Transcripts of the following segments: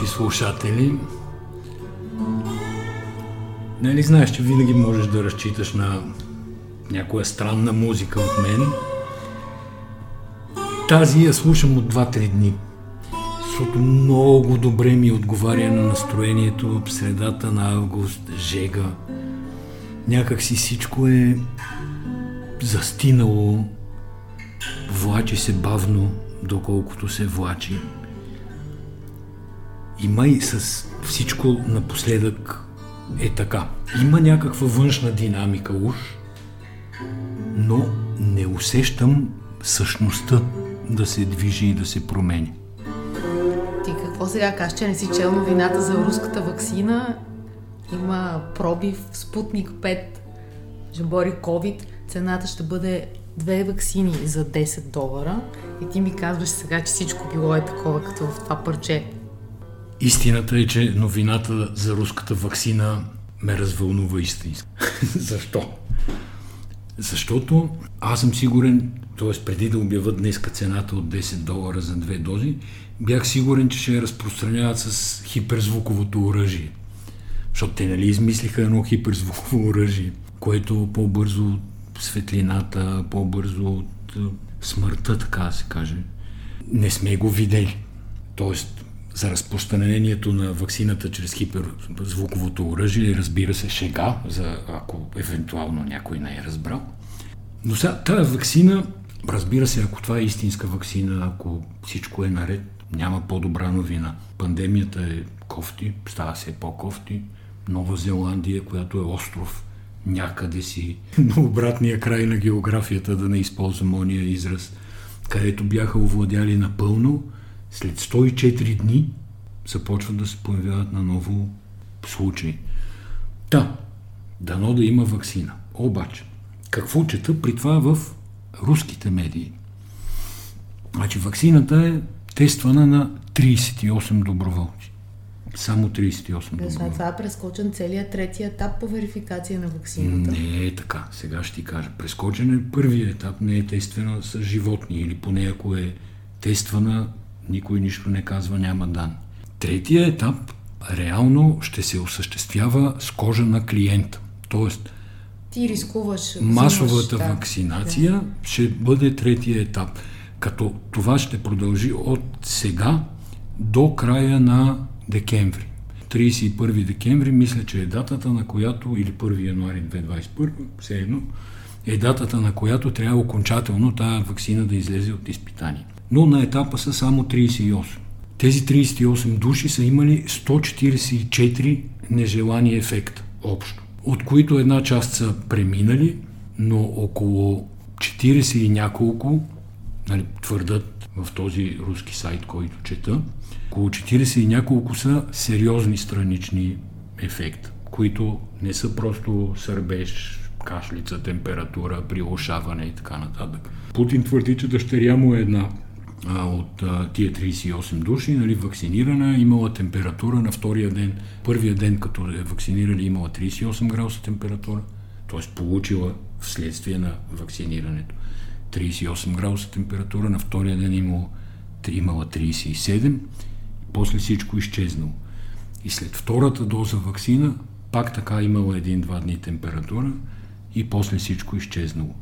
наши слушатели! Нали знаеш, че винаги можеш да разчиташ на някоя странна музика от мен? Тази я слушам от 2-3 дни, защото много добре ми отговаря на настроението в средата на август, жега. Някак си всичко е застинало, влачи се бавно, доколкото се влачи. И май с всичко напоследък е така. Има някаква външна динамика уж, но не усещам същността да се движи и да се промени. Ти какво сега кажеш, че не си чел новината за руската вакцина? Има пробив Спутник 5, ще бори COVID. Цената ще бъде две вакцини за 10 долара. И ти ми казваш сега, че всичко било е такова, като в това парче. Истината е, че новината за руската вакцина ме развълнува истински. Защо? Защото аз съм сигурен, т.е. преди да обявят днес цената от 10 долара за две дози, бях сигурен, че ще я разпространяват с хиперзвуковото оръжие. Защото те нали измислиха едно хиперзвуково оръжие, което по-бързо от светлината, по-бързо от смъртта, така да се каже. Не сме го видели. Тоест, за разпространението на вакцината чрез хиперзвуковото оръжие, разбира се, шега, за ако евентуално някой не е разбрал. Но сега, тази вакцина, разбира се, ако това е истинска вакцина, ако всичко е наред, няма по-добра новина. Пандемията е кофти, става се по-кофти. Нова Зеландия, която е остров някъде си на обратния край на географията, да не използвам ония израз, където бяха овладяли напълно, след 104 дни започват да се появяват на ново случаи. Да, дано да има вакцина. Обаче, какво чета при това в руските медии? Значи, вакцината е тествана на 38 доброволци. Само 38 доброволци. Това е прескочен целият трети етап по верификация на вакцината. Не е така. Сега ще ти кажа. Прескочен е първият етап, не е тествана с животни или поне ако е тествана, никой нищо не казва, няма дан. Третия етап реално ще се осъществява с кожа на клиента. Тоест, ти рискуваш. Масовата взимаш, вакцинация да. ще бъде третия етап. Като това ще продължи от сега до края на декември. 31 декември, мисля, че е датата, на която, или 1 януари 2021, все едно, е датата, на която трябва окончателно тази вакцина да излезе от изпитание. Но на етапа са само 38. Тези 38 души са имали 144 нежелани ефекта общо, от които една част са преминали, но около 40 и няколко, нали, твърдат в този руски сайт, който чета, около 40 и няколко са сериозни странични ефекта, които не са просто сърбеж, кашлица, температура, прилошаване и така нататък. Путин твърди, че дъщеря му е една а, от а, тия 38 души, нали, вакцинирана, имала температура на втория ден. Първия ден, като е вакцинирали, имала 38 градуса температура, т.е. получила вследствие на вакцинирането 38 градуса температура, на втория ден имала, имала 37, после всичко изчезнало. И след втората доза вакцина, пак така имала един-два дни температура и после всичко изчезнало.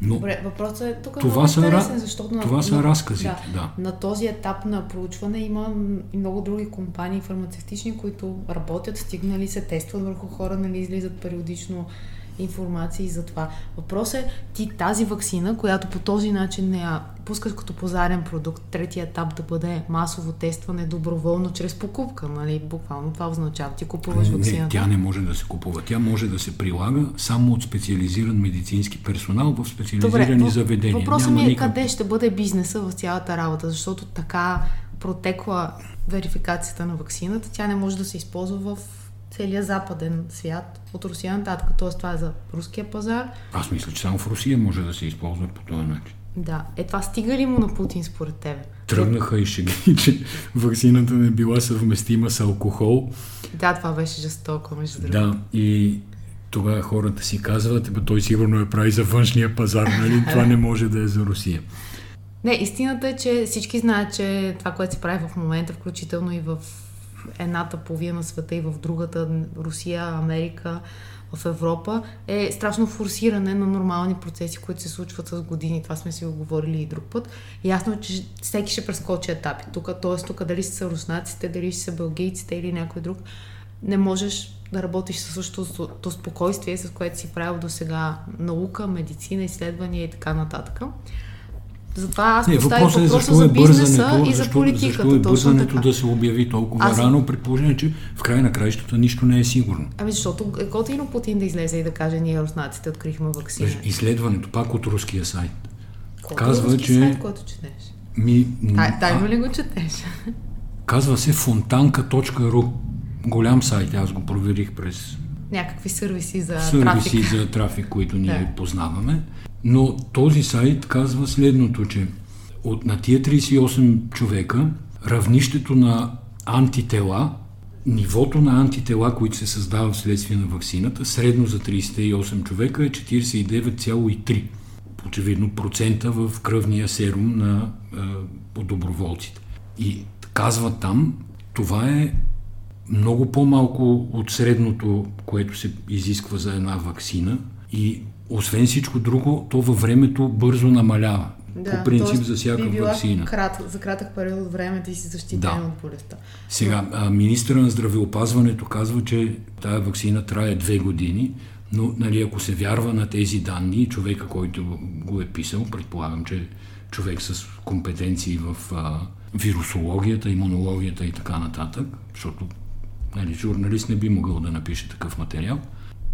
Но Добре, въпросът е тук това много са, интересен, защото това на, са разказите, да, да. На този етап на проучване има много други компании фармацевтични, които работят, стигнали се, тестват върху хора, нали, излизат периодично информации за това. Въпросът е ти тази вакцина, която по този начин не я пускаш като пазарен продукт, третия етап да бъде масово тестване доброволно чрез покупка, нали? Буквално това означава. Ти купуваш вакцината. Не, тя не може да се купува. Тя може да се прилага само от специализиран медицински персонал в специализирани Добре, заведения. Въпросът ми е никак... къде ще бъде бизнеса в цялата работа, защото така протекла верификацията на вакцината, тя не може да се използва в целия западен свят от Русия нататък. Тоест това е за руския пазар. Аз мисля, че само в Русия може да се използва по този начин. Да. Е това стига ли му на Путин според тебе? Тръгнаха и шеги, че вакцината не била съвместима с алкохол. Да, това беше жестоко, между другото. Да, и тогава хората си казват, бе, той сигурно е прави за външния пазар, нали? това не може да е за Русия. Не, истината е, че всички знаят, че това, което се прави в момента, включително и в едната половина на света и в другата, Русия, Америка, в Европа, е страшно форсиране на нормални процеси, които се случват с години. Това сме си го говорили и друг път. Ясно е, че всеки ще прескочи етапи. Тук, т.е. тук дали са руснаците, дали са белгийците или някой друг, не можеш да работиш със същото спокойствие, с което си правил до сега наука, медицина, изследвания и така нататък. Затова аз не, поставих въпроса, е защо за е бизнеса и за политиката. Защо е бързането да се обяви толкова аз... рано, при положение, че в край на краищата нищо не е сигурно. Ами защото е готино Путин да излезе и да каже, ние руснаците открихме вакцина. Изследването, пак от руския сайт. Кой казва, е че... сайт, който четеш? Ми... Тай, тайно ли го четеш? Казва се fontanka.ru. Голям сайт, аз го проверих през... Някакви сервиси за сервиси трафик. Сервиси за трафик, които ние да. познаваме. Но този сайт казва следното, че от, на тия 38 човека равнището на антитела, нивото на антитела, които се създават вследствие на вакцината, средно за 38 човека е 49,3 очевидно процента в кръвния серум на е, доброволците. И казва там, това е много по-малко от средното, което се изисква за една вакцина и освен всичко друго, то във времето бързо намалява. Да, по принцип за всяка би била вакцина. Крат, за кратък период от време ти си защитен да. от болестта. Сега, а, министра на здравеопазването казва, че тая вакцина трае две години, но нали, ако се вярва на тези данни, човека, който го е писал, предполагам, че човек с компетенции в а, вирусологията, имунологията и така нататък, защото нали, журналист не би могъл да напише такъв материал,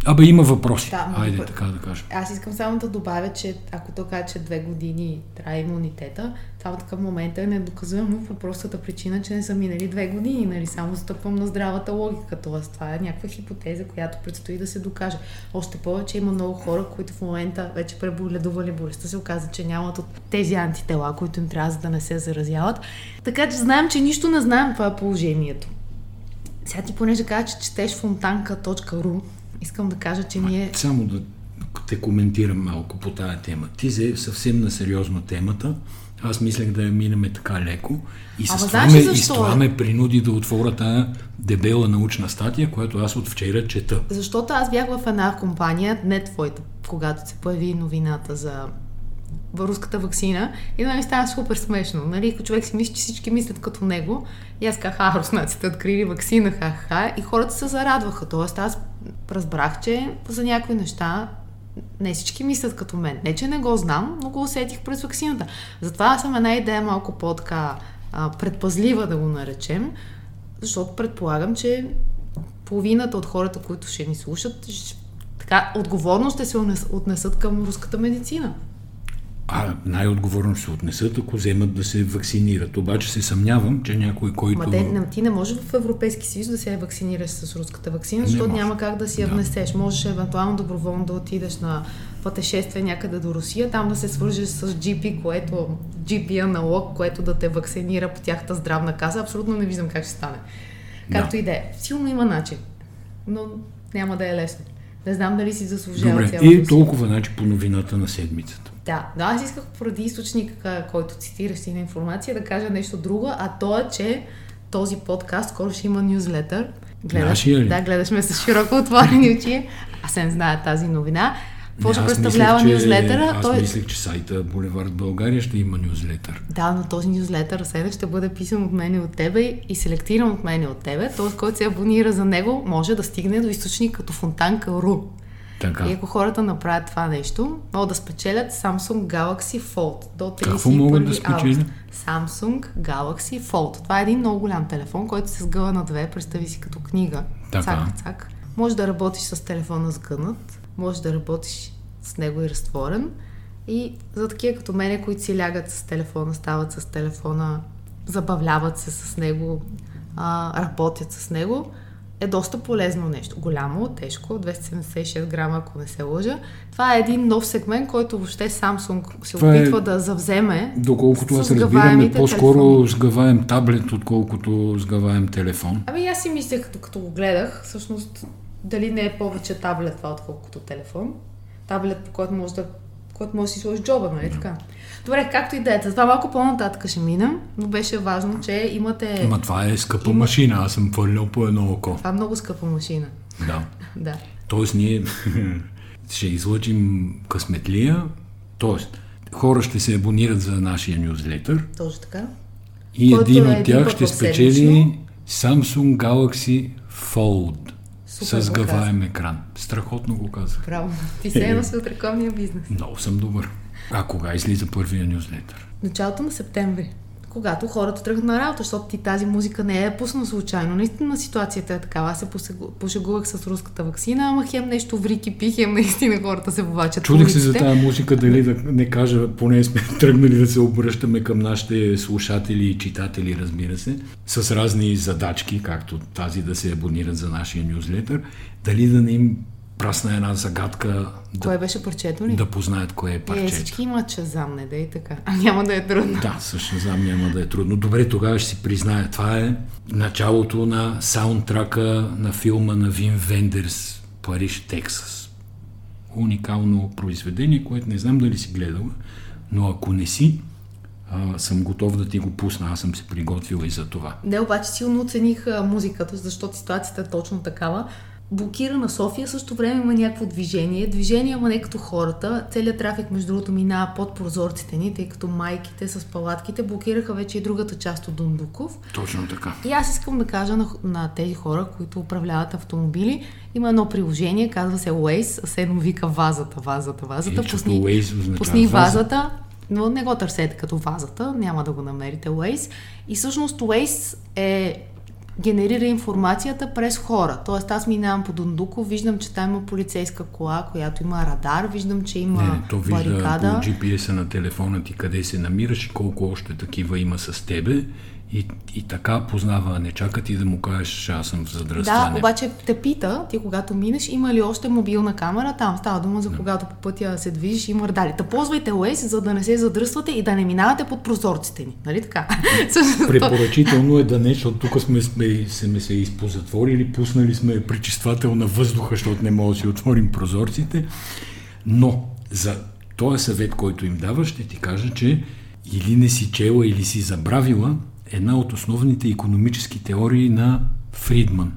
Абе има въпроси. Да, Айде бър... така да кажем. Аз искам само да добавя, че ако то каже, че две години трябва имунитета, това към момента е недоказуемо по простата причина, че не са минали две години. Нали? Само стъпвам на здравата логика. Това, това е някаква хипотеза, която предстои да се докаже. Още повече има много хора, които в момента вече преболедували болестта, се оказа, че нямат от тези антитела, които им трябва за да не се заразяват. Така че знаем, че нищо не знаем това е положението. Сега ти понеже кажа, че четеш фонтанка.ру, искам да кажа, че ние... Само да те коментирам малко по тая тема. Ти взе съвсем на сериозно темата. Аз мислех да я минеме така леко. И с, това, ме, и с това ме принуди да отворя тая дебела научна статия, която аз от вчера чета. Защото аз бях в една компания, не твоята, когато се появи новината за руската вакцина и нали става супер смешно. Нали? Ако човек си мисли, че всички мислят като него и аз казах, а, руснаците открили вакцина, ха-ха, и хората се зарадваха. Тоест аз разбрах, че за някои неща не всички мислят като мен. Не, че не го знам, но го усетих през вакцината. Затова аз съм една идея малко по-така предпазлива да го наречем, защото предполагам, че половината от хората, които ще ни слушат, така отговорно ще се отнесат към руската медицина. А най-отговорно се отнесат, ако вземат да се вакцинират. Обаче се съмнявам, че някой, който... Ма те, ти не можеш в Европейски съюз да се вакцинираш с руската вакцина, защото няма как да си я да. внесеш. Можеш евентуално доброволно да отидеш на пътешествие някъде до Русия, там да се свържеш с GP, което GP аналог, което да те вакцинира по тяхта здравна каса. Абсолютно не виждам как ще стане. Както да. и да е. Силно има начин, но няма да е лесно. Не знам дали си заслужава Добре, и толкова значи по новината на седмицата. Да, да, аз исках поради източника, който цитираш си на информация, да кажа нещо друго, а то е, че този подкаст скоро ще има нюзлетър. Гледаш, ли? Да, гледаш ме с широко отворени очи. Аз не знае тази новина. Какво ще представлява мислех, нюзлетъра? Аз той... мислех, че сайта Боливард България ще има нюзлетър. Да, но този нюзлетър сега ще бъде писан от мен и от тебе и селектиран от мен и от тебе. Този, който се абонира за него, може да стигне до източник като фонтанка.ру. Така. И ако хората направят това нещо, могат да спечелят Samsung Galaxy Fold до 31 Какво могат да спечелят? Samsung Galaxy Fold. Това е един много голям телефон, който се сгъва на две, представи си като книга. Така. Цак, цак. Може да работиш с телефона сгънат, може да работиш с него и разтворен. И за такива като мене, които си лягат с телефона, стават с телефона, забавляват се с него, а, работят с него, е доста полезно нещо. Голямо, тежко, 276 грама, ако не се лъжа. Това е един нов сегмент, който въобще Samsung се Това е опитва е, да завземе. Доколкото аз разбираме, по-скоро телефони. сгъваем таблет, отколкото сгъваем телефон. Ами аз си мисля, като, като го гледах, всъщност дали не е повече таблет това, отколкото телефон. Таблет, по който може да който може да си сложи джоба, нали така? Добре, както и да е. Това малко по-нататък ще минем, но беше важно, че имате... Ама това е скъпа машина, аз съм хвърлял по едно око. Това е много скъпа машина. Да. Да. Тоест ние ще излъчим късметлия, тоест хора ще се абонират за нашия нюзлетър Точно така. и един е от тях ще спечели. Samsung Galaxy Fold Супер с гаваем екран. Страхотно го казах. Браво. Ти се едно си от рекламния бизнес. Много съм добър. А кога излиза първия нюзлетър? Началото на септември. Когато хората тръгнат на работа, защото ти тази музика не е пусна случайно. Наистина ситуацията е такава. Аз се пошегувах с руската вакцина, ама хем нещо врики пи, хем наистина хората се повачат. по Чудех се за тази музика, дали да не кажа, поне сме тръгнали да се обръщаме към нашите слушатели и читатели, разбира се, с разни задачки, както тази да се абонират за нашия нюзлетър, дали да не им прасна една загадка, Кое да, беше парчето ли? да познаят кое е Е, парчето. всички имат чазам, не да и така. А няма да е трудно. Да, също знам, няма да е трудно. Добре, тогава ще си призная. Това е началото на саундтрака на филма на Вин Вендерс Париж, Тексас. Уникално произведение, което не знам дали си гледала, но ако не си, а, съм готов да ти го пусна. Аз съм се приготвил и за това. Не, обаче силно оцених музиката, защото ситуацията е точно такава. Блокира на София, също време има някакво движение. Движение, ама не като хората. Целият трафик, между другото, минава под прозорците ни, тъй като майките с палатките блокираха вече и другата част от Дундуков. Точно така. И аз искам да кажа на, на тези хора, които управляват автомобили, има едно приложение, казва се Waze, седно вика вазата, вазата, вазата. Или защото Waze пусни ваза. вазата, но не го търсете като вазата, няма да го намерите Waze. И всъщност Waze е генерира информацията през хора. Тоест аз минавам по Дундуко, виждам, че там има полицейска кола, която има радар, виждам, че има Не, то вижда барикада. по GPS-а на телефона ти къде се намираш и колко още такива има с тебе. И, и така познава, не чака ти да му кажеш, аз съм в Да, обаче те пита, ти когато минеш, има ли още мобилна камера, там става дума за когато по пътя се движиш, има радари. Та ползвайте Waze, за да не се задръствате и да не минавате под прозорците ни. Нали така? Препоръчително е да не, защото тук сме, сме, сме се изпозатворили, пуснали сме пречиствател на въздуха, защото не може да си отворим прозорците. Но за този съвет, който им дава, ще ти кажа, че или не си чела, или си забравила една от основните економически теории на Фридман.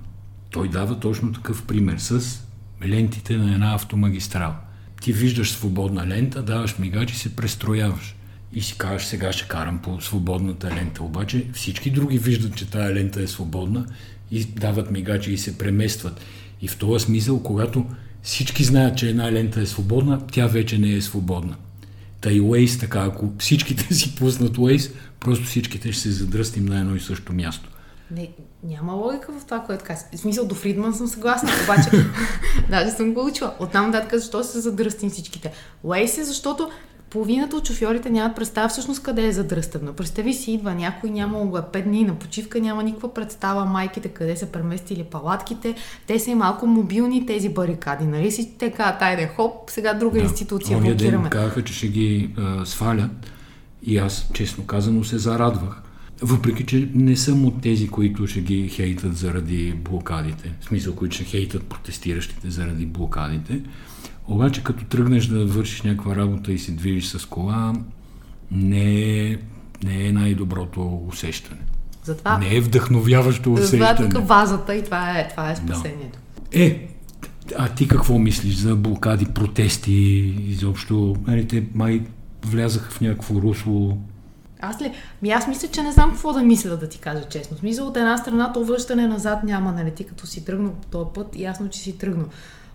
Той дава точно такъв пример с лентите на една автомагистрала. Ти виждаш свободна лента, даваш мигач и се престрояваш. И си кажеш, сега ще карам по свободната лента. Обаче всички други виждат, че тая лента е свободна и дават мигачи и се преместват. И в този смисъл, когато всички знаят, че една лента е свободна, тя вече не е свободна. Та и така, ако всичките си пуснат Waze, просто всичките ще се задръстим на едно и също място. не, няма логика в това, което казваш. В смисъл, до Фридман съм съгласна, обаче даже съм го учила. Оттам нататък, защо се задръстим всичките? Waze е, защото половината от шофьорите нямат представа всъщност къде е задръстено. Представи си, идва някой, няма го е 5 дни на почивка, няма никаква представа майките къде са преместили палатките. Те са и малко мобилни тези барикади, нали си така, тайде хоп, сега друга институция Ония ден блокираме. казаха, че ще ги а, свалят и аз, честно казано, се зарадвах. Въпреки, че не съм от тези, които ще ги хейтат заради блокадите. В смисъл, които ще хейтат протестиращите заради блокадите. Обаче, като тръгнеш да вършиш някаква работа и се движиш с кола, не е, не е най-доброто усещане. Затова, Не е вдъхновяващо затова усещане. тук вазата и това е, това е спасението. Е, а ти какво мислиш за блокади, протести, изобщо? Нали, те май влязаха в някакво русло. Аз ли? Ми аз мисля, че не знам какво да мисля, да ти кажа честно. Смисъл, от една страна, то връщане назад няма, нали? Ти като си тръгнал по този път, ясно, че си тръгнал.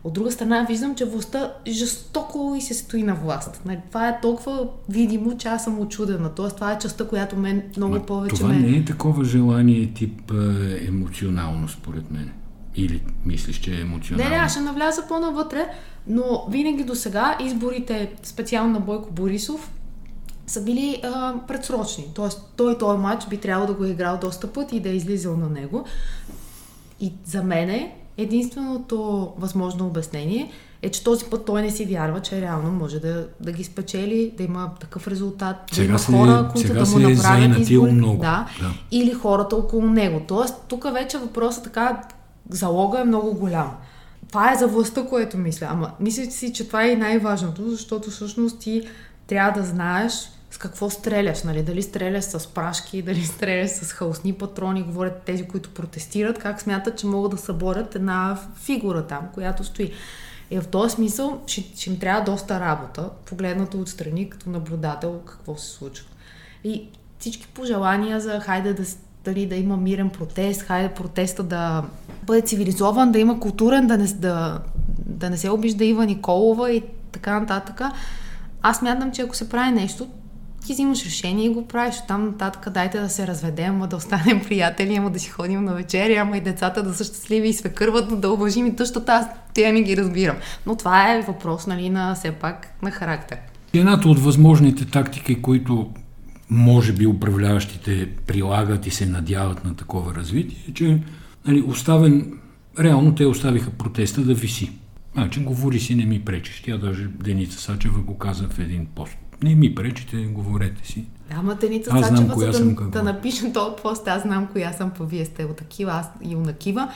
От друга страна, виждам, че властта жестоко и се стои на власт. Нали? Това е толкова видимо, че аз съм очудена. Тоест, това е частта, която мен много Ма, повече това ме... не е такова желание тип е, емоционално, според мен. Или мислиш, че е Не, емоционално? не, аз ще навляза по-навътре, но винаги до сега изборите, специално на Бойко Борисов, са били а, предсрочни. Тоест, той този матч би трябвало да го е играл доста пъти и да е излизал на него. И за мен единственото възможно обяснение е, че този път той не си вярва, че реално може да, да ги спечели, да има такъв резултат, да Сега има се- хора, които сега да му се е направят избори. много, Да, да. или хората около него. Тоест, тук вече въпросът така, залога е много голям. това е за властта, което мисля. Ама мисля си, че това е и най-важното, защото всъщност ти трябва да знаеш с какво стреляш, нали? Дали стреляш с прашки, дали стреляш с хаосни патрони, говорят тези, които протестират, как смятат, че могат да съборят една фигура там, която стои. И в този смисъл ще, ще им трябва доста работа, погледнато отстрани като наблюдател какво се случва. И всички пожелания за хайде да, дали да има мирен протест, хайде протеста да бъде цивилизован, да има културен, да не, да, да не се обижда Ива Николова и така нататък. Аз мятам, че ако се прави нещо, ти взимаш решение и го правиш. Там нататък дайте да се разведем, ама да останем приятели, ама да си ходим на вечеря, ама и децата да са щастливи и свекърват, да уважим и тъщата. Аз тя не ги разбирам. Но това е въпрос, нали, на все пак на характер. Едната от възможните тактики, които може би управляващите прилагат и се надяват на такова развитие, е, че нали, оставен, реално те оставиха протеста да виси. Значи, говори си, не ми пречиш. Тя даже Деница Сачева го каза в един пост. Не ми пречите, говорете си. Да, ама Деница аз Сачева, знам, коя да, да напишем този пост, аз знам коя съм, па вие сте от такива, аз и унакива.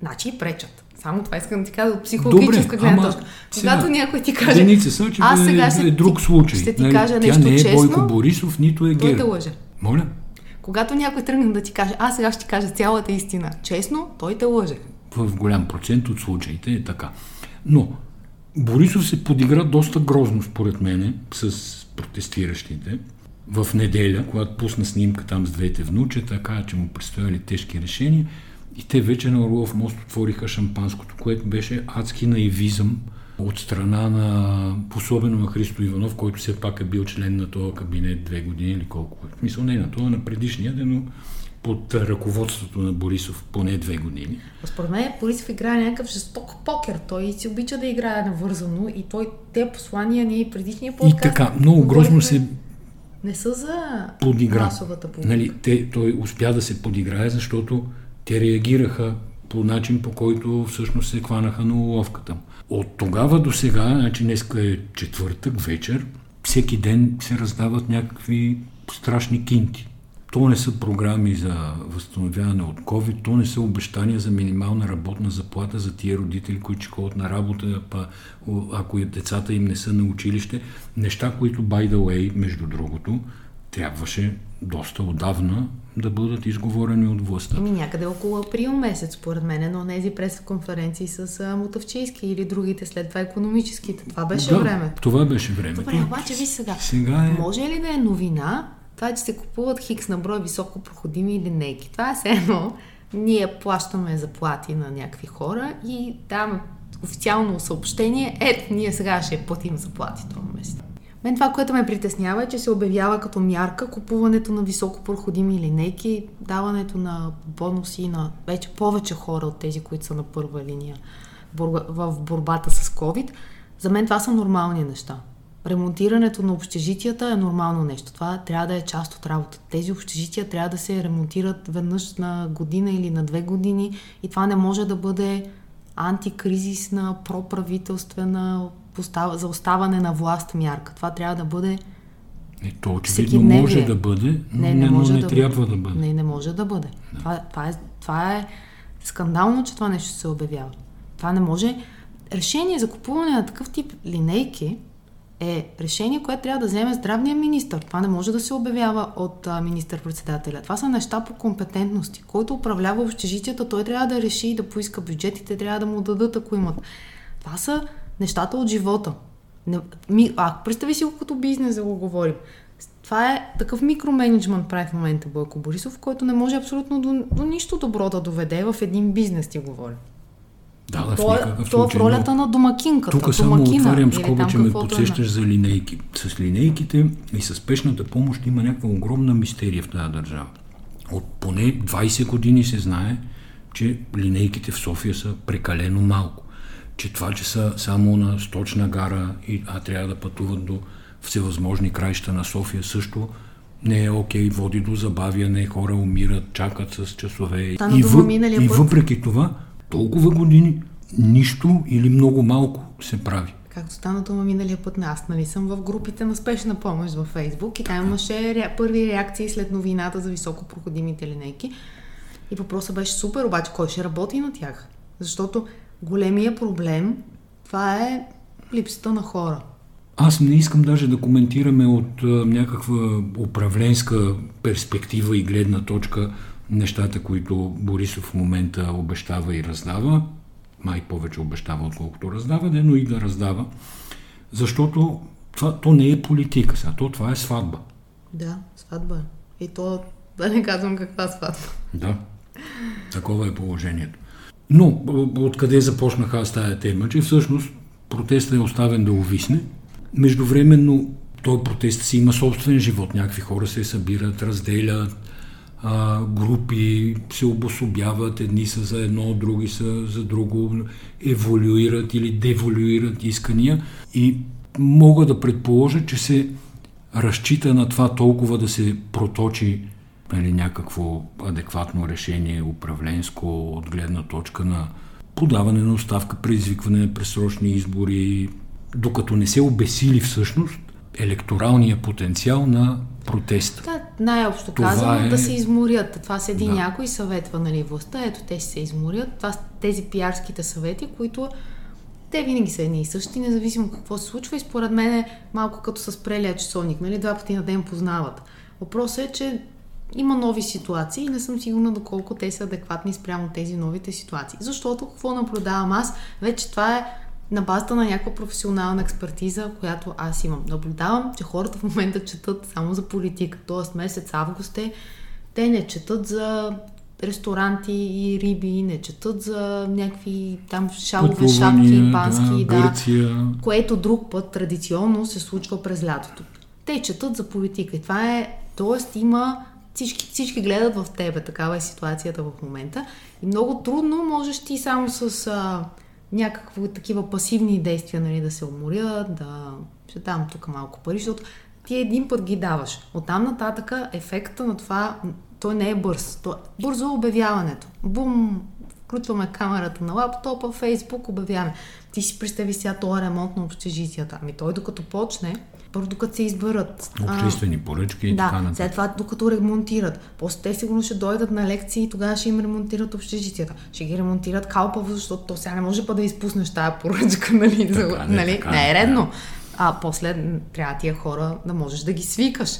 Значи пречат. Само това искам да ти кажа от психологическа гледна точка. Когато някой ти каже... Деница Сачева аз сега е, ще, е друг случай. Ще ти нали, кажа нещо Тя не е честно, Бойко Борисов, нито е Гер. Той те лъже. Моля? Когато някой тръгне да ти каже, аз сега ще ти кажа цялата истина, честно, той те лъже. В голям процент от случаите е така. Но Борисов се подигра доста грозно, според мене, с протестиращите. В неделя, когато пусна снимка там с двете внучета, каза, че му предстояли тежки решения и те вече на Орлов мост отвориха шампанското, което беше адски наивизъм от страна на, особено на Христо Иванов, който все пак е бил член на този кабинет две години или колко. В смисъл не на това, на предишния ден, но под ръководството на Борисов поне две години. Според мен Борисов играе някакъв жесток покер. Той си обича да играе навързано и той те послания ние и предишния подкаст. И така, много грозно се не са за подигра. масовата публика. Нали, те, той успя да се подиграе, защото те реагираха по начин, по който всъщност се хванаха на уловката. От тогава до сега, значи днеска е четвъртък вечер, всеки ден се раздават някакви страшни кинти. То не са програми за възстановяване от COVID, то не са обещания за минимална работна заплата за тия родители, които ходят на работа, па, ако децата им не са на училище. Неща, които, by the way, между другото, трябваше доста отдавна да бъдат изговорени от властта. Ами някъде около април месец, според мен, но тези пресконференции с Мутавчийски или другите след това економическите. Това беше да, време. това беше време. Добре, обаче ви сега. сега е... Може ли да е новина това че се купуват хикс на брой високо проходими линейки. Това е все едно. Ние плащаме заплати на някакви хора и даваме официално съобщение, ето, ние сега ще платим заплати това месец. Мен това, което ме притеснява е, че се обявява като мярка купуването на високо проходими линейки, даването на бонуси на вече повече хора от тези, които са на първа линия в борбата с COVID. За мен това са нормални неща ремонтирането на общежитията е нормално нещо. Това трябва да е част от работа. Тези общежития трябва да се ремонтират веднъж на година или на две години и това не може да бъде антикризисна, проправителствена за оставане на власт мярка. Това трябва да бъде е, то очевидно може да бъде, но не, не, не, може не да трябва бъде. да бъде. Не, не може да бъде. Да. Това, това, е, това е скандално, че това нещо се обявява. Това не може... Решение за купуване на такъв тип линейки е решение, което трябва да вземе здравния министр. Това не може да се обявява от министър-председателя. Това са неща по компетентности. Който управлява общежитията, той трябва да реши и да поиска бюджетите, трябва да му дадат, ако имат. Това са нещата от живота. Не, ми, а, представи си го като бизнес да го говорим. Това е такъв микроменеджмент прави в момента Бойко Борисов, който не може абсолютно до, до нищо добро да доведе в един бизнес, ти говоря. Да, в то, никакъв то в ролята на домакинката. Тук само отварям скоба, че ме подсещаш за линейки. С линейките и с спешната помощ има някаква огромна мистерия в тази държава. От поне 20 години се знае, че линейките в София са прекалено малко. Че това, че са само на сточна гара, а трябва да пътуват до всевъзможни краища на София също не е окей, води до забавяне, хора умират, чакат с часове. и, въ... и въпреки това, толкова години нищо или много малко се прави. Както стана дума миналия път, аз нали съм в групите на спешна помощ във Фейсбук и там имаше ре... първи реакции след новината за високопроходимите линейки. И въпросът беше супер, обаче кой ще работи на тях? Защото големия проблем това е липсата на хора. Аз не искам даже да коментираме от а, някаква управленска перспектива и гледна точка нещата, които Борисов в момента обещава и раздава. Май повече обещава, отколкото раздава, но и да раздава. Защото това, то не е политика сега, то това е сватба. Да, сватба. И то, да не казвам каква сватба. Да, такова е положението. Но откъде започнаха аз тази тема, че всъщност протестът е оставен да увисне. Междувременно той протест си има собствен живот. Някакви хора се събират, разделят, а, групи се обособяват, едни са за едно, други са за друго, еволюират или деволюират искания. И мога да предположа, че се разчита на това толкова да се проточи нали, някакво адекватно решение управленско от гледна точка на подаване на оставка, предизвикване на пресрочни избори, докато не се обесили всъщност електоралния потенциал на протест. Да, най-общо казано, е... да се изморят. Това седи да. някой съветва нали, властта, ето те се изморят. Това са тези пиарските съвети, които те винаги са едни и същи, независимо какво се случва и според мен е малко като с прелия часовник, нали? два пъти на ден познават. Въпросът е, че има нови ситуации и не съм сигурна доколко те са адекватни спрямо тези новите ситуации. Защото какво наблюдавам аз? Вече това е на базата на някаква професионална експертиза, която аз имам. Наблюдавам, че хората в момента четат само за политика. Тоест месец август е, те не четат за ресторанти и риби, не четат за някакви там шалове, шапки, пански, да, да, което друг път традиционно се случва през лятото. Те четат за политика и това е, т.е. има всички, всички гледат в тебе, такава е ситуацията в момента и много трудно можеш ти само с а, някакви такива пасивни действия нали, да се уморят, да ще дам тук малко пари, защото ти един път ги даваш. Оттам нататъка ефекта на това той не е бърз. Той, бързо е обявяването. Бум! Включваме камерата на лаптопа, Фейсбук, обявяваме. Ти си представи сега този ремонт на общежитията. Ами той докато почне, първо докато се изберат. Обществени поръчки и да, така нататък. след това докато ремонтират. После те сигурно ще дойдат на лекции и тогава ще им ремонтират общежитията. Ще ги ремонтират калпаво, защото то сега не може па да изпуснеш тази поръчка, нали? Така, за, не, нали? Така, не е редно. Да. А после трябва тия хора да можеш да ги свикаш.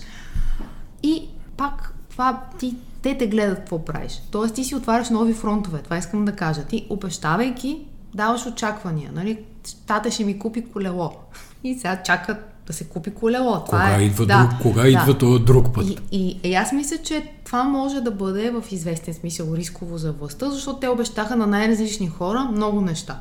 И пак това ти, те те гледат какво правиш. Тоест ти си отваряш нови фронтове, това искам да кажа. Ти обещавайки, даваш очаквания. Нали? Тата ще ми купи колело. И сега чакат да се купи колело. Това кога е, идва, да, друг, кога да. идва този друг път? И, и, и аз мисля, че това може да бъде в известен смисъл рисково за властта, защото те обещаха на най-различни хора много неща.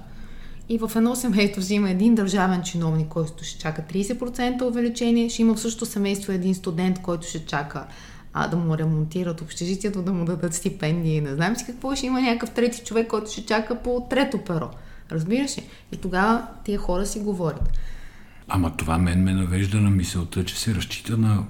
И в едно семейство взима един държавен чиновник, който ще чака 30% увеличение, ще има в същото семейство един студент, който ще чака а, да му ремонтират общежитието, да му дадат стипендии. Не знам си какво ще има някакъв трети човек, който ще чака по трето перо. Разбираш ли? И тогава тия хора си говорят. Ама това мен ме навежда на мисълта, че се разчита на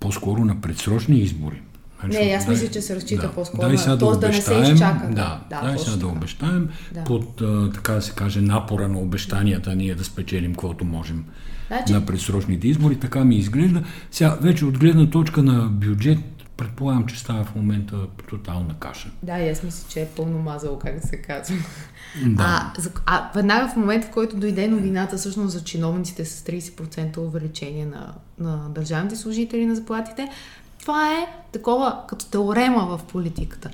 по-скоро на предсрочни избори. Значи, не, аз мисля, че се разчита да, по-скоро. Дай сега да, обещаем, да не се изчака. Да, да, дай сега да обещаем да. под, така да се каже, напора на обещанията ние да спечелим каквото можем значи... на предсрочните избори. Така ми изглежда. Сега, вече от гледна точка на бюджет, предполагам, че става в момента тотална каша. Да, и аз мисля, че е пълно мазало, как да се казва. Да. А, а веднага в момента, в който дойде новината всъщност за чиновниците с 30% увеличение на, на държавните служители на заплатите, това е такова като теорема в политиката.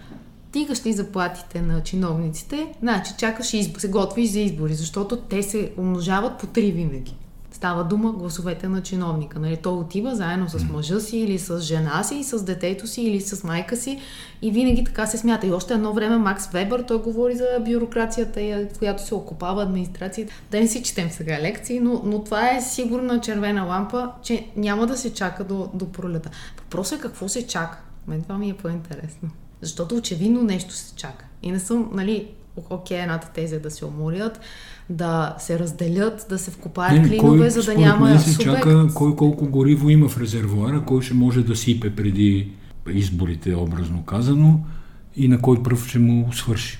Тигаш ли заплатите на чиновниците, значи чакаш избор, се готвиш за избори, защото те се умножават по три винаги. Става дума гласовете на чиновника. Нали? Той отива заедно с мъжа си или с жена си, и с детето си или с майка си и винаги така се смята. И още едно време Макс Вебър, той говори за бюрокрацията, в която се окупава администрацията. Да не си четем сега лекции, но, но това е сигурна червена лампа, че няма да се чака до, до пролета. Въпросът е какво се чака. Мен това ми е по-интересно. Защото очевидно нещо се чака. И не съм, нали, окей, едната теза е да се уморят, да се разделят, да се вкопаят не, клинове, кой, за да няма се субект. чака кой колко гориво има в резервуара, кой ще може да сипе преди изборите, образно казано, и на кой пръв ще му свърши.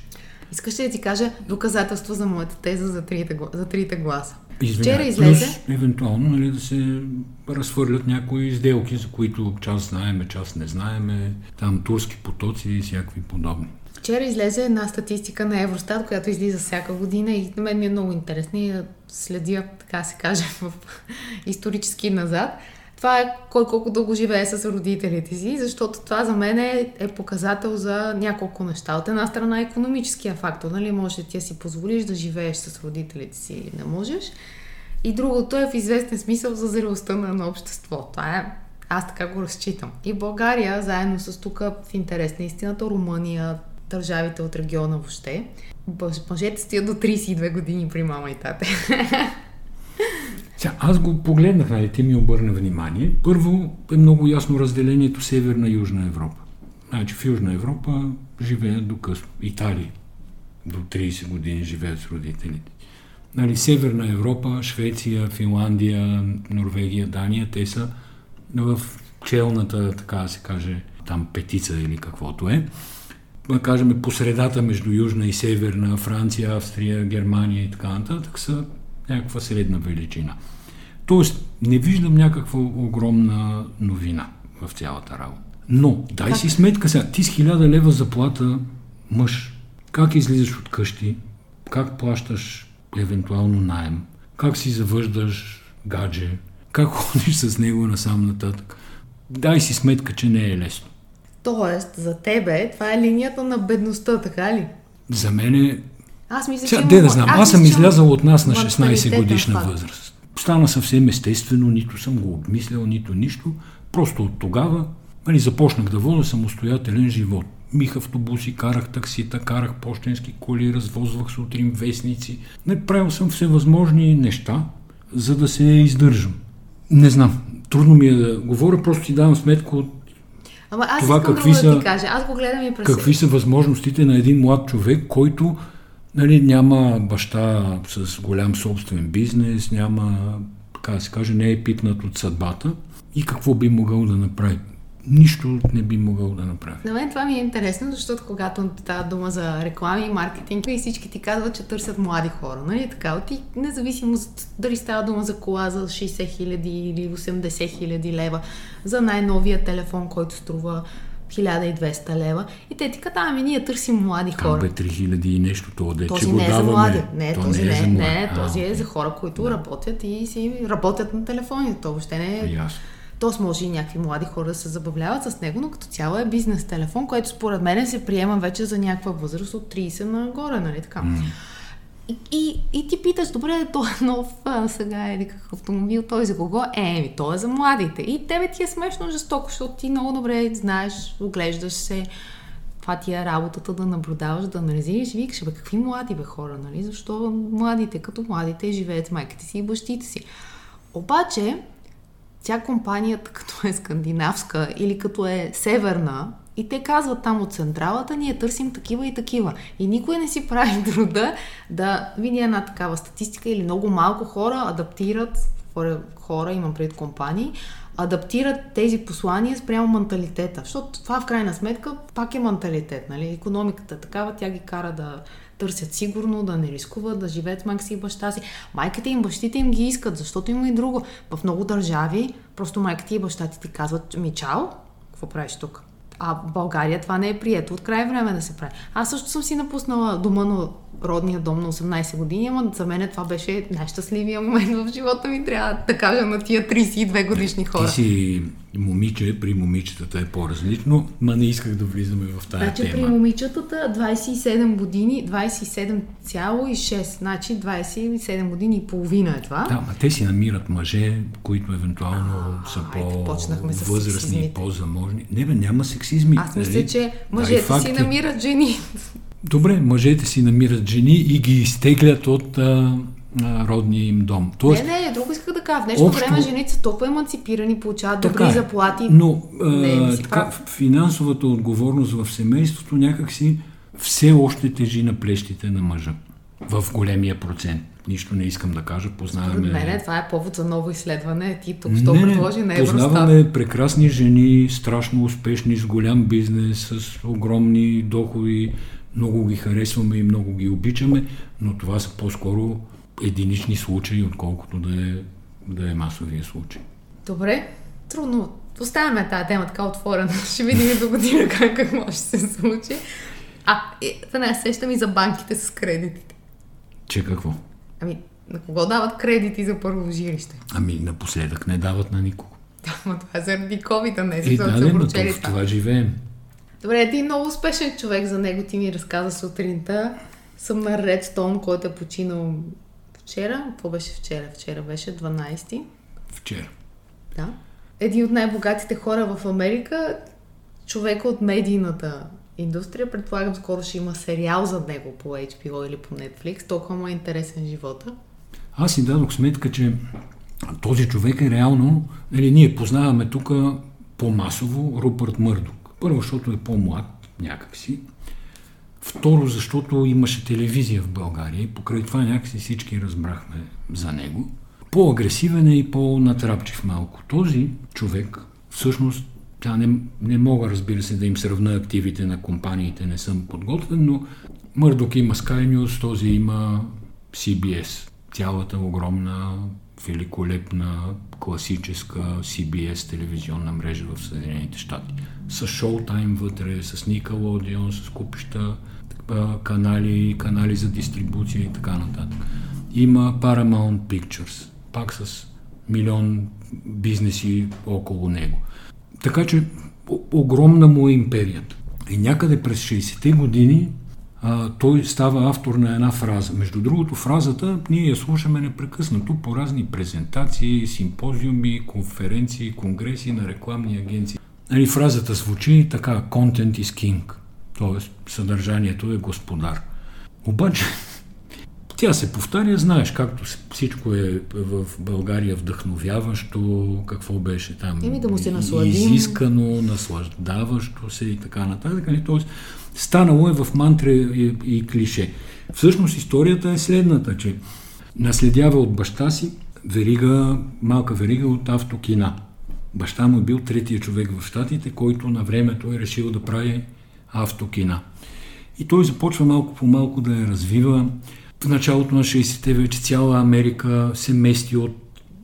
Искаш ли да ти кажа доказателство за моята теза за трите, за трите гласа? Извиня, Вчера излезе. Плюс, евентуално, нали, да се разхвърлят някои сделки, за които част знаеме, част не знаеме, там турски потоци и всякакви подобни. Вчера излезе една статистика на Евростат, която излиза всяка година и на мен ми е много интересна и следя, така се каже, в исторически назад. Това е кой колко дълго живее с родителите си, защото това за мен е, е показател за няколко неща. От една страна е економическия фактор, нали, можеш да ти си позволиш да живееш с родителите си или не можеш. И другото е в известен смисъл за зрелостта на, на общество. Това е аз така го разчитам. И България, заедно с тук в интерес на истината, Румъния, държавите от региона въобще, мъжете стоят до 32 години при мама и тате. Сега, аз го погледнах, нали, ти ми обърна внимание. Първо е много ясно разделението Северна и Южна Европа. Значи в Южна Европа живеят до късно. Италия до 30 години живеят с родителите. Нали, Северна Европа, Швеция, Финландия, Норвегия, Дания, те са в челната, така да се каже, там петица или каквото е. Да кажем, по средата между Южна и Северна, Франция, Австрия, Германия и така нататък са някаква средна величина. Тоест, не виждам някаква огромна новина в цялата работа. Но, дай как? си сметка сега, ти с хиляда лева заплата мъж, как излизаш от къщи, как плащаш евентуално найем, как си завъждаш гадже, как ходиш с него насам нататък. Дай си сметка, че не е лесно. Тоест, за тебе това е линията на бедността, така ли? За мен е... Аз мисля, Сега, че... Де да знам, аз, аз съм излязал от нас на 16 менталитетен годишна възраст. Стана съвсем естествено, нито съм го обмислял, нито нищо. Просто от тогава нали, започнах да водя самостоятелен живот. Мих автобуси, карах таксита, карах почтенски коли, развозвах сутрин вестници. Не, правил съм всевъзможни неща, за да се издържам. Не знам, трудно ми е да говоря, просто си давам сметка от Ама аз това какви друго да са- ти кажа. Аз го гледам и през какви са възможностите на един млад човек, който нали, няма баща с голям собствен бизнес, няма, така да се каже, не е пипнат от съдбата и какво би могъл да направи. Нищо не би могъл да направи. На мен това ми е интересно, защото когато става дума за реклами и маркетинг, и всички ти казват, че търсят млади хора, нали така? Ти, независимо за- дали става дума за кола за 60 хиляди или 80 хиляди лева, за най-новия телефон, който струва 1200 лева. И те ти казват, ами ние търсим млади хора. бе 3000 и нещо, това де, че Този го не е за млади. Не, То този е не, за е, млади. не, А, този е окей. за хора, които работят и си работят на телефоните. То въобще не е Ясно. Тоест може и някакви млади хора да се забавляват с него, но като цяло е бизнес телефон, който според мен се приема вече за някаква възраст от 30 нагоре, нали така? И, и, и ти питаш, добре, то е нов а, сега е някакъв автомобил, той за кого? Е, еми, той е за младите. И тебе ти е смешно жестоко, защото ти много добре знаеш, оглеждаш се, това ти е работата да наблюдаваш, да анализираш и викаш, бе, какви млади бе хора, нали? Защо младите, като младите, живеят с майките си и бащите си. Обаче, тя компанията като е скандинавска или като е северна и те казват там от централата, ние търсим такива и такива. И никой не си прави труда да види една такава статистика или много малко хора адаптират, хора, имам пред компании, адаптират тези послания спрямо менталитета. Защото това в крайна сметка пак е менталитет. Нали? Економиката е такава, тя ги кара да търсят сигурно, да не рискуват, да живеят с майка си и баща си. Майките им, бащите им ги искат, защото има и друго. В много държави просто майките и бащата ти казват, ми чао, какво правиш тук? А в България това не е прието. От край време да се прави. Аз също съм си напуснала дома на родния дом на 18 години, ама за мен това беше най-щастливия момент в живота ми, трябва да кажа на тия 32 годишни хора. Ти си момиче, при момичетата е по-различно, ма не исках да влизаме в тази Значи при тема. момичетата 27 години, 27,6, значи 27 години и половина е това. Да, ма те си намират мъже, които евентуално са айде, почнахме с по-възрастни и по-заможни. Не бе, няма сексизми. Аз мисля, нали? че мъжете си факти. намират жени. Добре, мъжете си намират жени и ги изтеглят от а, а, родния им дом. Тоест, Не, не, друго исках да кажа. В днешно Общо- време жените са толкова емансипирани, получават добри Така е. заплати. Но а, Не, не си така, прав. финансовата отговорност в семейството някакси все още тежи на плещите на мъжа. В големия процент. Нищо не искам да кажа. Познаваме... Според мен това е повод за ново изследване. Ти тук не, предложи на Евростат. познаваме прекрасни жени, страшно успешни, с голям бизнес, с огромни доходи. Много ги харесваме и много ги обичаме, но това са по-скоро единични случаи, отколкото да е, да е масовия случай. Добре, трудно. Оставяме тази тема така отворена. Ще видим и до година как, как може да се случи. А, е, не сещам и за банките с кредитите. Че какво? Ами, на кого дават кредити за първо жилище? Ами напоследък не дават на никого. Да, но това е заради COVID, а не И защото да, са не, но в това живеем. Добре, ти много успешен човек за него, ти ми разказа сутринта. Съм на Редстон, който е починал вчера. Какво беше вчера? Вчера беше 12 Вчера. Да. Един от най-богатите хора в Америка, човека от медийната индустрия, предполагам скоро ще има сериал за него по HBO или по Netflix, толкова му е интересен живота. Аз си дадох сметка, че този човек е реално, нали, ние познаваме тук по-масово Рупърт Мърдок. Първо, защото е по-млад някакси. Второ, защото имаше телевизия в България и покрай това някакси всички разбрахме за него. По-агресивен е и по-натрапчив малко. Този човек, всъщност, тя не, не мога, разбира се, да им сравна активите на компаниите, не съм подготвен, но Мърдок има Sky News, този има CBS. Цялата огромна, великолепна, класическа CBS телевизионна мрежа в Съединените щати. С Showtime вътре, с Nickelodeon, с купища канали, канали за дистрибуция и така нататък. Има Paramount Pictures, пак с милион бизнеси около него. Така че огромна му е империята. И някъде през 60-те години а, той става автор на една фраза. Между другото, фразата ние я слушаме непрекъснато по разни презентации, симпозиуми, конференции, конгреси на рекламни агенции. Нали, фразата звучи така «Content is king», т.е. съдържанието е господар. Обаче, тя се повтаря, знаеш, както всичко е в България вдъхновяващо, какво беше там. Еми да му се насладим. Изискано, наслаждаващо се и така нататък. Нали? Тоест, станало е в мантра и, и клише. Всъщност историята е следната, че наследява от баща си верига, малка верига от автокина. Баща му е бил третия човек в Штатите, който на времето е решил да прави автокина. И той започва малко по малко да я развива. В началото на 60-те вече цяла Америка се мести от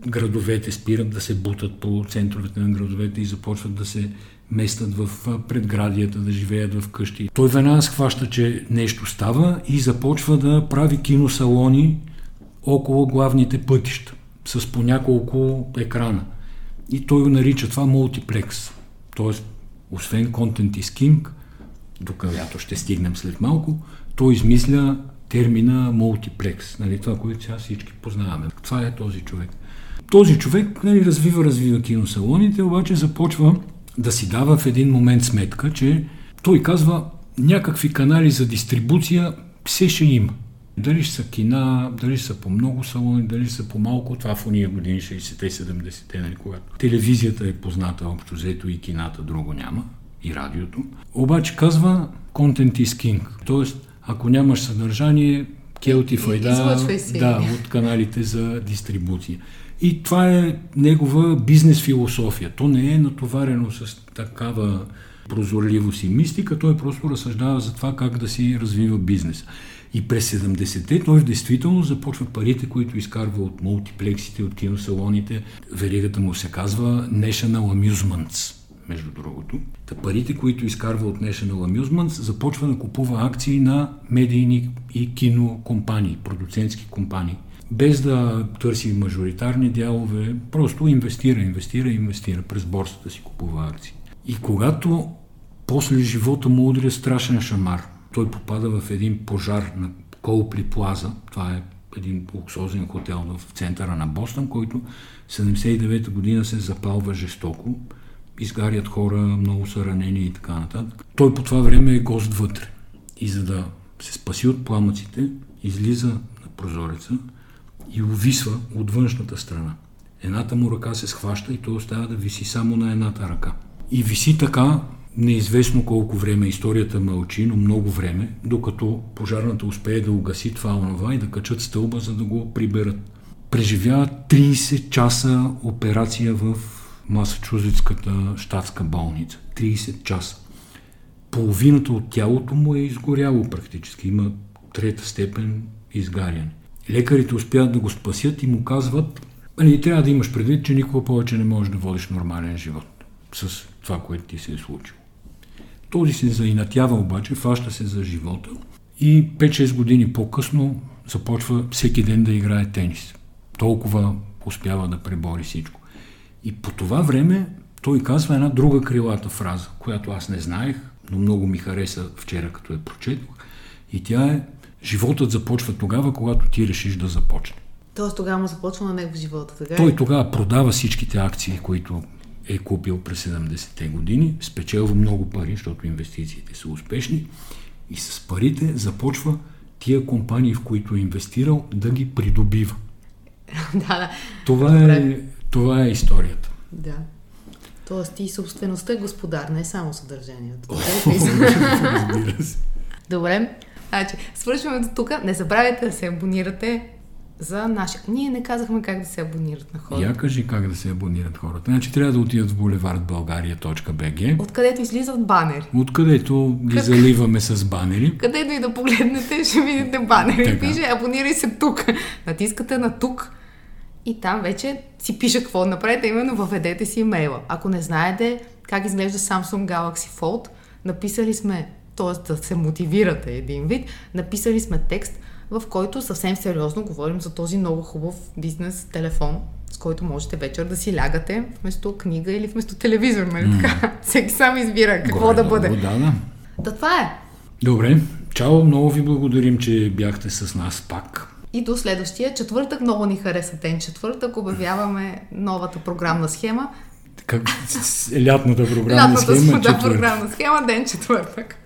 градовете, спират да се бутат по центровете на градовете и започват да се местат в предградията, да живеят в къщи. Той веднага схваща, че нещо става и започва да прави киносалони около главните пътища, с по няколко екрана. И той го нарича това мултиплекс. Тоест, освен Content is King, до която ще стигнем след малко, той измисля термина мултиплекс, нали, това, което сега всички познаваме. Това е този човек. Този човек нали, развива, развива киносалоните, обаче започва да си дава в един момент сметка, че той казва някакви канали за дистрибуция все ще има. Дали ще са кина, дали ще са по много салони, дали ще са по малко, това в уния години 60-те, 70-те, нали, когато телевизията е позната общо взето и кината друго няма, и радиото. Обаче казва content is king, т.е. ако нямаш съдържание, келти файда да, от каналите за дистрибуция. И това е негова бизнес философия. То не е натоварено с такава прозорливост и мистика, той просто разсъждава за това как да си развива бизнес. И през 70-те той в действителност започва парите, които изкарва от мултиплексите, от киносалоните. Веригата му се казва National Amusements, между другото. Та парите, които изкарва от National Amusements, започва да купува акции на медийни и кинокомпании, продуцентски компании. Без да търси мажоритарни дялове, просто инвестира, инвестира, инвестира. През борсата си купува акции. И когато после живота му удря страшен шамар, той попада в един пожар на Колпли Плаза, това е един луксозен хотел в центъра на Бостън, който 79-та година се запалва жестоко, изгарят хора, много са ранени и така нататък. Той по това време е гост вътре. И за да се спаси от пламъците, излиза на прозореца и увисва от външната страна. Едната му ръка се схваща и той остава да виси само на едната ръка. И виси така, неизвестно колко време, историята мълчи, но много време, докато пожарната успее да угаси това онова и да качат стълба, за да го приберат. Преживява 30 часа операция в Масачузетската щатска болница. 30 часа. Половината от тялото му е изгоряло практически. Има трета степен изгаряне. Лекарите успяват да го спасят и му казват, нали, трябва да имаш предвид, че никога повече не можеш да водиш нормален живот с това, което ти се е случило. Този се заинатява обаче, фаща се за живота и 5-6 години по-късно започва всеки ден да играе тенис. Толкова успява да пребори всичко. И по това време той казва една друга крилата фраза, която аз не знаех, но много ми хареса вчера, като я прочетох. И тя е Животът започва тогава, когато ти решиш да започне. Тоест тогава му започва на него живота, така Той тогава продава всичките акции, които е купил през 70-те години, спечелва много пари, защото инвестициите са успешни и с парите започва тия компании, в които е инвестирал, да ги придобива. да, да. Това е, това е историята. Да. Тоест и собствеността е господар, не само съдържанието. Разбира се. Добре. Значи, свършваме до тук. Не забравяйте да се абонирате за нашия... Ние не казахме как да се абонират на хората. Я кажи как да се абонират хората. Значи трябва да отидат в булевардбългария.bg Откъдето излизат банери. Откъдето ги как... заливаме с банери. Където и да погледнете, ще видите банери. Така. Пише, абонирай се тук. Натискате на тук и там вече си пише какво направите, именно въведете си имейла. Ако не знаете как изглежда Samsung Galaxy Fold, написали сме, т.е. да се мотивирате един вид, написали сме текст, в който съвсем сериозно говорим за този много хубав бизнес телефон, с който можете вечер да си лягате вместо книга или вместо телевизор, нали mm. така? Всеки сам избира какво Горе, да бъде. Да, да. Да, това е. Добре. Чао, много ви благодарим, че бяхте с нас пак. И до следващия четвъртък. Много ни хареса ден четвъртък. Обявяваме новата програмна схема. Как, лятната програмна лятната, схема. Да, програмна схема, ден четвъртък.